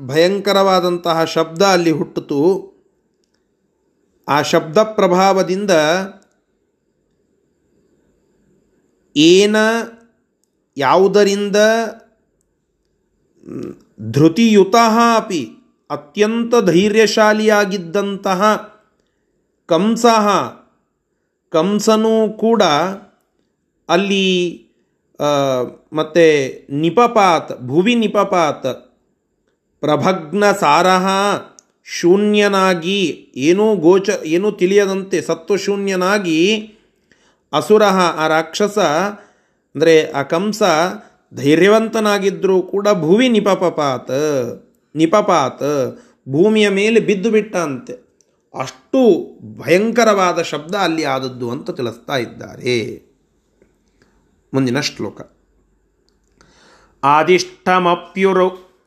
ಭಯಂಕರವಾದಂತಹ ಶಬ್ದ ಅಲ್ಲಿ ಹುಟ್ಟಿತು. ಆ ಶಬ್ದ ಪ್ರಭಾವದಿಂದ ಏನ ಯಾವುದರಿಂದ ಧೃತಿಯುತ ಅಪಿ, ಅತ್ಯಂತ ಧೈರ್ಯಶಾಲಿಯಾಗಿದ್ದಂತಹ ಕಂಸ. ಕಂಸನೂ ಕೂಡ ಅಲ್ಲಿ ಮತ್ತು ನಿಪಪಾತ್, ಭುವಿ ನಿಪಪಾತ್, ಪ್ರಭಗ್ನ ಸಾರಹ ಶೂನ್ಯನಾಗಿ, ಏನೂ ಗೋಚ, ಏನೂ ತಿಳಿಯದಂತೆ, ಸತ್ವಶೂನ್ಯನಾಗಿ ಅಸುರ, ಆ ರಾಕ್ಷಸ, ಅಂದರೆ ಆ ಕಂಸ ಧೈರ್ಯವಂತನಾಗಿದ್ದರೂ ಕೂಡ ಭುವಿ ನಿಪಪಾತ ನಿಪಪಾತ ಭೂಮಿಯ ಮೇಲೆ ಬಿದ್ದು ಬಿಟ್ಟ ಅಂತೆ ಅಷ್ಟು ಭಯಂಕರವಾದ ಶಬ್ದ ಅಲ್ಲಿ ಆದದ್ದು ಅಂತ ತಿಳಿಸ್ತಾ ಇದ್ದಾರೆ. ಮುಂದಿನ ಶ್ಲೋಕ.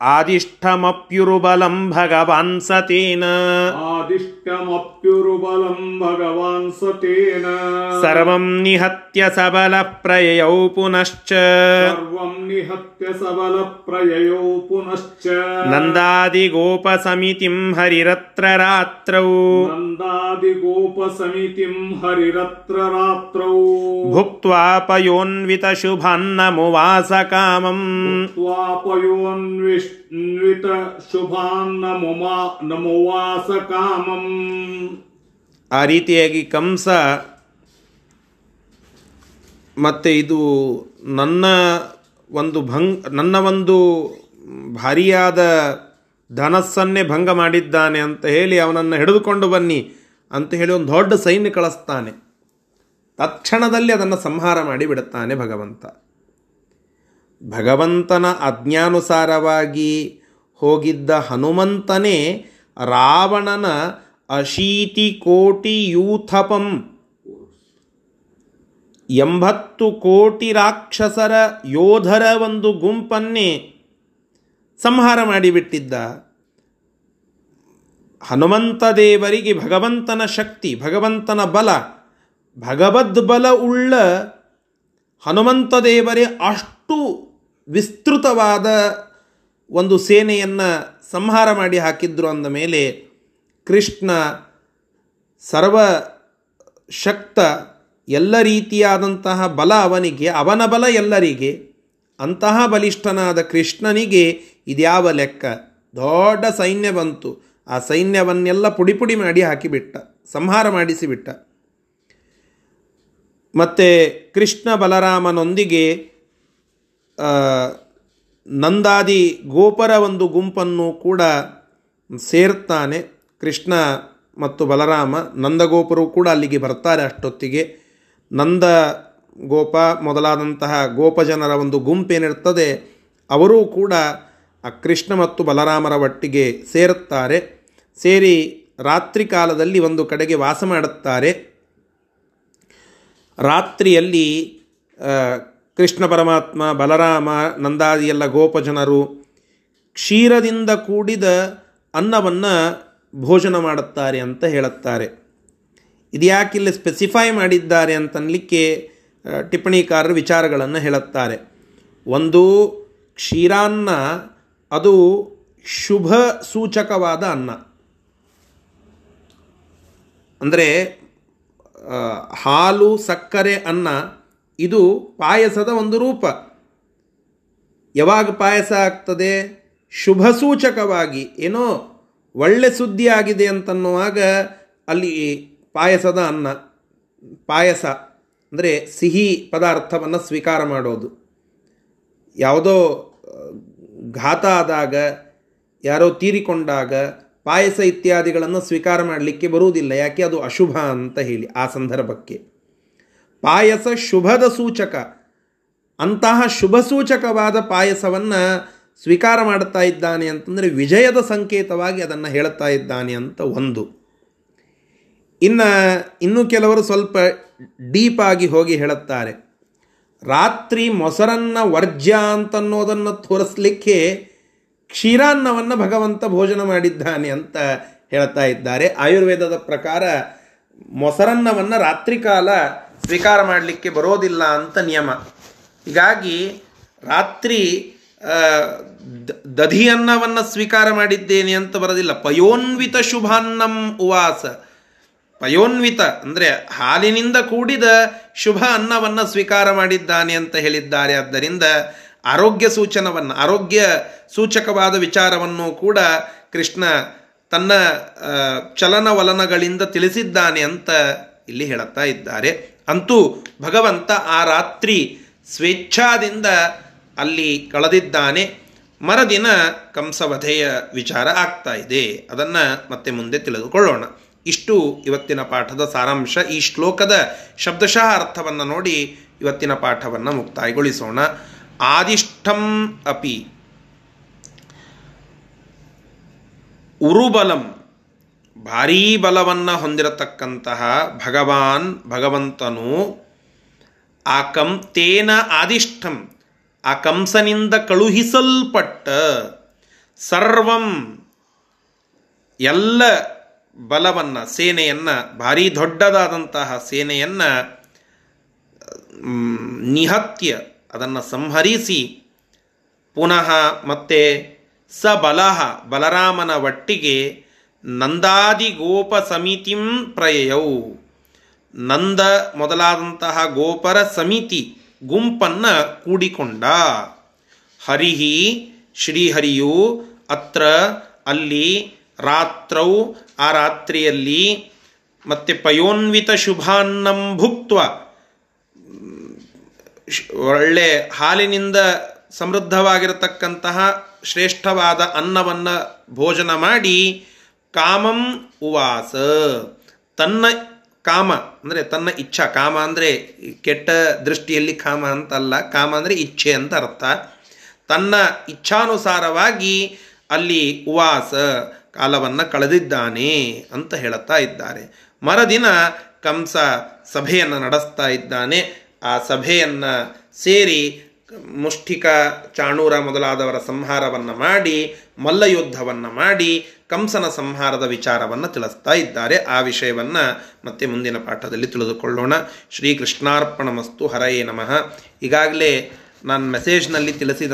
ಆದಿಷ್ಠಮಪ್ಯುರು ಬಲಂ ಭಗವಾನ್ ಸತೇನ. नित्यमप्युरुबलम् भगवान् सतेन। सर्वम् निहत्य सबलप्रययौ पुनश्च। सर्वम् निहत्य सबलप्रययौ पुनश्च। नन्दादिगोपसमितिम् हरिरत्र रात्रौ। नन्दादिगोपसमितिम् हरिरत्र रात्रौ। भुक्त्वापयोन्वितशुभान्नमुवासकामम् त्वापयोन्विष् न्वितशुभान्नमुमा नमुवासकामम्। ಆ ರೀತಿಯಾಗಿ ಕಂಸ ಮತ್ತು ಇದು ನನ್ನ ಒಂದು ಭಂಗ್, ನನ್ನ ಒಂದು ಭಾರಿಯಾದ ಧನಸ್ಸನ್ನೇ ಭಂಗ ಮಾಡಿದ್ದಾನೆ ಅಂತ ಹೇಳಿ ಅವನನ್ನು ಹಿಡಿದುಕೊಂಡು ಬನ್ನಿ ಅಂತ ಹೇಳಿ ಒಂದು ದೊಡ್ಡ ಸೈನ್ಯ ಕಳಿಸ್ತಾನೆ. ತಕ್ಷಣದಲ್ಲಿ ಅದನ್ನು ಸಂಹಾರ ಮಾಡಿ ಬಿಡುತ್ತಾನೆ ಭಗವಂತ. ಭಗವಂತನ ಅಜ್ಞಾನುಸಾರವಾಗಿ ಹೋಗಿದ್ದ ಹನುಮಂತನೇ ರಾವಣನ ಅಶೀತಿ ಕೋಟಿ ಯೂಥಪಂ ಎಂಬತ್ತು ಕೋಟಿ ರಾಕ್ಷಸರ ಯೋಧರ ಒಂದು ಗುಂಪನ್ನೇ ಸಂಹಾರ ಮಾಡಿಬಿಟ್ಟಿದ್ದ. ಹನುಮಂತ ದೇವರಿಗೆ ಭಗವಂತನ ಶಕ್ತಿ, ಭಗವಂತನ ಬಲ, ಭಗವದ್ ಬಲ ಉಳ್ಳ ಹನುಮಂತ ದೇವರೇ ಅಷ್ಟು ವಿಸ್ತೃತವಾದ ಒಂದು ಸೇನೆಯನ್ನು ಸಂಹಾರ ಮಾಡಿ ಹಾಕಿದ್ರು ಅಂದ ಮೇಲೆ ಕೃಷ್ಣ ಸರ್ವ ಶಕ್ತ ಎಲ್ಲ ರೀತಿಯಾದಂತಹ ಬಲ ಅವನಿಗೆ, ಅವನ ಬಲ ಎಲ್ಲರಿಗೆ, ಅಂತಹ ಬಲಿಷ್ಠನಾದ ಕೃಷ್ಣನಿಗೆ ಇದ್ಯಾವ ಲೆಕ್ಕ? ದೊಡ್ಡ ಸೈನ್ಯ ಬಂತು. ಆ ಸೈನ್ಯವನ್ನೆಲ್ಲ ಪುಡಿ ಪುಡಿ ಮಾಡಿ ಹಾಕಿಬಿಟ್ಟ, ಸಂಹಾರ ಮಾಡಿಸಿಬಿಟ್ಟ. ಮತ್ತು ಕೃಷ್ಣ ಬಲರಾಮನೊಂದಿಗೆ ನಂದಾದಿ ಗೋಪರ ಒಂದು ಗುಂಪನ್ನು ಕೂಡ ಸೇರ್ತಾನೆ. ಕೃಷ್ಣ ಮತ್ತು ಬಲರಾಮ ನಂದಗೋಪರು ಕೂಡ ಅಲ್ಲಿಗೆ ಬರ್ತಾರೆ ಅಷ್ಟೊತ್ತಿಗೆ. ನಂದ ಗೋಪ ಮೊದಲಾದಂತಹ ಗೋಪಜನರ ಒಂದು ಗುಂಪೇನಿರ್ತದೆ ಅವರೂ ಕೂಡ ಆ ಕೃಷ್ಣ ಮತ್ತು ಬಲರಾಮರ ಒಟ್ಟಿಗೆ ಸೇರುತ್ತಾರೆ. ಸೇರಿ ರಾತ್ರಿ ಕಾಲದಲ್ಲಿ ಒಂದು ಕಡೆಗೆ ವಾಸ ಮಾಡುತ್ತಾರೆ. ರಾತ್ರಿಯಲ್ಲಿ ಕೃಷ್ಣ ಪರಮಾತ್ಮ, ಬಲರಾಮ, ನಂದಾದಿ ಎಲ್ಲ ಗೋಪಜನರು ಕ್ಷೀರದಿಂದ ಕೂಡಿದ ಅನ್ನವನ್ನು ಭೋಜನ ಮಾಡುತ್ತಾರೆ ಅಂತ ಹೇಳುತ್ತಾರೆ. ಇದು ಇಲ್ಲಿ ಸ್ಪೆಸಿಫೈ ಮಾಡಿದ್ದಾರೆ ಅಂತನ್ಲಿಕ್ಕೆ ಟಿಪ್ಪಣಿಕಾರರು ವಿಚಾರಗಳನ್ನು ಹೇಳುತ್ತಾರೆ. ಒಂದು, ಕ್ಷೀರಾನ್ನ ಅದು ಶುಭ ಸೂಚಕವಾದ ಅನ್ನ. ಅಂದರೆ ಹಾಲು, ಸಕ್ಕರೆ, ಅನ್ನ, ಇದು ಪಾಯಸದ ಒಂದು ರೂಪ. ಯಾವಾಗ ಪಾಯಸ ಆಗ್ತದೆ? ಶುಭ ಸೂಚಕವಾಗಿ. ಏನೋ ಒಳ್ಳೆ ಸುದ್ದಿ ಆಗಿದೆ ಅಂತನ್ನುವಾಗ ಅಲ್ಲಿ ಪಾಯಸದ ಅನ್ನ, ಪಾಯಸ ಅಂದರೆ ಸಿಹಿ ಪದಾರ್ಥವನ್ನು ಸ್ವೀಕಾರ ಮಾಡೋದು. ಯಾವುದೋ, ಘಾತ ಆದಾಗ, ಯಾರೋ ತೀರಿಕೊಂಡಾಗ ಪಾಯಸ ಇತ್ಯಾದಿಗಳನ್ನು ಸ್ವೀಕಾರ ಮಾಡಲಿಕ್ಕೆ ಬರುವುದಿಲ್ಲ. ಯಾಕೆ? ಅದು ಅಶುಭ ಅಂತ ಹೇಳಿ ಆ ಸಂದರ್ಭಕ್ಕೆ. ಪಾಯಸ ಶುಭದ ಸೂಚಕ. ಅಂತಹ ಶುಭ ಸೂಚಕವಾದ ಪಾಯಸವನ್ನು ಸ್ವೀಕಾರ ಮಾಡುತ್ತಾ ಇದ್ದಾನೆ ಅಂತಂದರೆ ವಿಜಯದ ಸಂಕೇತವಾಗಿ ಅದನ್ನು ಹೇಳುತ್ತಾ ಇದ್ದಾನೆ ಅಂತ ಒಂದು. ಇನ್ನು ಇನ್ನೂ ಕೆಲವರು ಸ್ವಲ್ಪ ಡೀಪ್ ಆಗಿ ಹೋಗಿ ಹೇಳುತ್ತಾರೆ. ರಾತ್ರಿ ಮೊಸರನ್ನ ವರ್ಜ್ಯ ಅಂತನ್ನೋದನ್ನು ತೋರಿಸ್ಲಿಕ್ಕೆ ಕ್ಷೀರಾನ್ನವನ್ನು ಭಗವಂತ ಭೋಜನ ಮಾಡಿದ್ದಾನೆ ಅಂತ ಹೇಳ್ತಾ ಇದ್ದಾರೆ. ಆಯುರ್ವೇದದ ಪ್ರಕಾರ ಮೊಸರನ್ನವನ್ನು ರಾತ್ರಿ ಕಾಲ ಸ್ವೀಕಾರ ಮಾಡಲಿಕ್ಕೆ ಬರೋದಿಲ್ಲ ಅಂತ ನಿಯಮ. ಹೀಗಾಗಿ ರಾತ್ರಿ ಆ, ಅನ್ನವನ್ನು ಸ್ವೀಕಾರ ಮಾಡಿದ್ದೇನೆ ಅಂತ ಬರೋದಿಲ್ಲ. ಪಯೋನ್ವಿತ ಶುಭಾನ್ನಂ ಉವಾಸ. ಪಯೋನ್ವಿತ ಅಂದರೆ ಹಾಲಿನಿಂದ ಕೂಡಿದ ಶುಭ ಅನ್ನವನ್ನು ಸ್ವೀಕಾರ ಮಾಡಿದ್ದಾನೆ ಅಂತ ಹೇಳಿದ್ದಾರೆ. ಆದ್ದರಿಂದ ಆರೋಗ್ಯ ಸೂಚನವನ್ನು ಆರೋಗ್ಯ ಸೂಚಕವಾದ ವಿಚಾರವನ್ನು ಕೂಡ ಕೃಷ್ಣ ತನ್ನ ಚಲನವಲನಗಳಿಂದ ತಿಳಿಸಿದ್ದಾನೆ ಅಂತ ಇಲ್ಲಿ ಹೇಳುತ್ತಾ ಇದ್ದಾರೆ. ಅಂತೂ ಭಗವಂತ ಆ ರಾತ್ರಿ ಸ್ವೇಚ್ಛಾದಿಂದ ಅಲ್ಲಿ ಕಳೆದಿದ್ದಾನೆ. ಮರದಿನ ಕಂಸವಧೆಯ ವಿಚಾರ ಆಗ್ತಾ ಇದೆ. ಅದನ್ನು ಮತ್ತೆ ಮುಂದೆ ತಿಳಿದುಕೊಳ್ಳೋಣ. ಇಷ್ಟು ಇವತ್ತಿನ ಪಾಠದ ಸಾರಾಂಶ. ಈ ಶ್ಲೋಕದ ಶಬ್ದಶಃ ಅರ್ಥವನ್ನು ನೋಡಿ ಇವತ್ತಿನ ಪಾಠವನ್ನು ಮುಕ್ತಾಯಗೊಳಿಸೋಣ. ಆದಿಷ್ಠಂ ಅಪಿ ಉರುಬಲಂ. ಭಾರೀ ಬಲವನ್ನು ಹೊಂದಿರತಕ್ಕಂತಹ ಭಗವಾನ್ ಭಗವಂತನು ಆಕಂ ತೇನ ಆದಿಷ್ಠಂ. ಆ ಕಂಸನಿಂದ ಕಳುಹಿಸಲ್ಪಟ್ಟ ಸರ್ವಂ ಎಲ್ಲ ಬಲವನ್ನು, ಸೇನೆಯನ್ನು, ಭಾರೀ ದೊಡ್ಡದಾದಂತಹ ಸೇನೆಯನ್ನು ನಿಹತ್ಯ, ಅದನ್ನು ಸಂಹರಿಸಿ ಪುನಃ ಮತ್ತೆ ಸ ಬಲ ಬಲರಾಮನ ಒಟ್ಟಿಗೆ ನಂದಾದಿ ಗೋಪ ಸಮಿತಿಂ ಪ್ರಯೌ ನಂದ ಮೊದಲಾದಂತಹ ಗೋಪರ ಸಮಿತಿ ಗುಂಪನ್ನು ಕೂಡಿಕೊಂಡ. ಹರಿಹಿ, ಶ್ರೀಹರಿಯು ಅತ್ರ, ಅಲ್ಲಿ ರಾತ್ರೌ, ಆ ರಾತ್ರಿಯಲ್ಲಿ ಮತ್ತೆ ಪಯೋನ್ವಿತ ಶುಭಾನ್ನಂ ಭುಕ್ತ್ವ. ಒಳ್ಳೆ ಹಾಲಿನಿಂದ ಸಮೃದ್ಧವಾಗಿರತಕ್ಕಂತಹ ಶ್ರೇಷ್ಠವಾದ ಅನ್ನವನ್ನು ಭೋಜನ ಮಾಡಿ ಕಾಮಂ ಉವಾಸ. ತನ್ನ ಕಾಮ ಅಂದರೆ ತನ್ನ ಇಚ್ಛಾ, ಕಾಮ ಅಂದರೆ ಕೆಟ್ಟ ದೃಷ್ಟಿಯಲ್ಲಿ ಕಾಮ ಅಂತಲ್ಲ, ಕಾಮ ಅಂದರೆ ಇಚ್ಛೆ ಅಂತ ಅರ್ಥ. ತನ್ನ ಇಚ್ಛಾನುಸಾರವಾಗಿ ಅಲ್ಲಿ ಉವಾಸ, ಕಾಲವನ್ನು ಕಳೆದಿದ್ದಾನೆ ಅಂತ ಹೇಳುತ್ತಾ ಇದ್ದಾರೆ. ಮರದಿನ ಕಂಸ ಸಭೆಯನ್ನು ನಡೆಸ್ತಾ ಇದ್ದಾನೆ. ಆ ಸಭೆಯನ್ನು ಸೇರಿ ಮುಷ್ಟಿಕ ಚಾಣೂರ ಮೊದಲಾದವರ ಸಂಹಾರವನ್ನು ಮಾಡಿ, ಮಲ್ಲಯುದ್ಧವನ್ನು ಮಾಡಿ, ಕಂಸನ ಸಂಹಾರದ ವಿಚಾರವನ್ನು ತಿಳಿಸ್ತಾ ಇದ್ದಾರೆ. ಆ ವಿಷಯವನ್ನು ಮತ್ತೆ ಮುಂದಿನ ಪಾಠದಲ್ಲಿ ತಿಳಿದುಕೊಳ್ಳೋಣ. ಶ್ರೀ ಕೃಷ್ಣಾರ್ಪಣ ಮಸ್ತು ಹರಯೇ ನಮಃ. ಈಗಾಗಲೇ ನಾನು ಮೆಸೇಜ್ನಲ್ಲಿ ತಿಳಿಸಿದ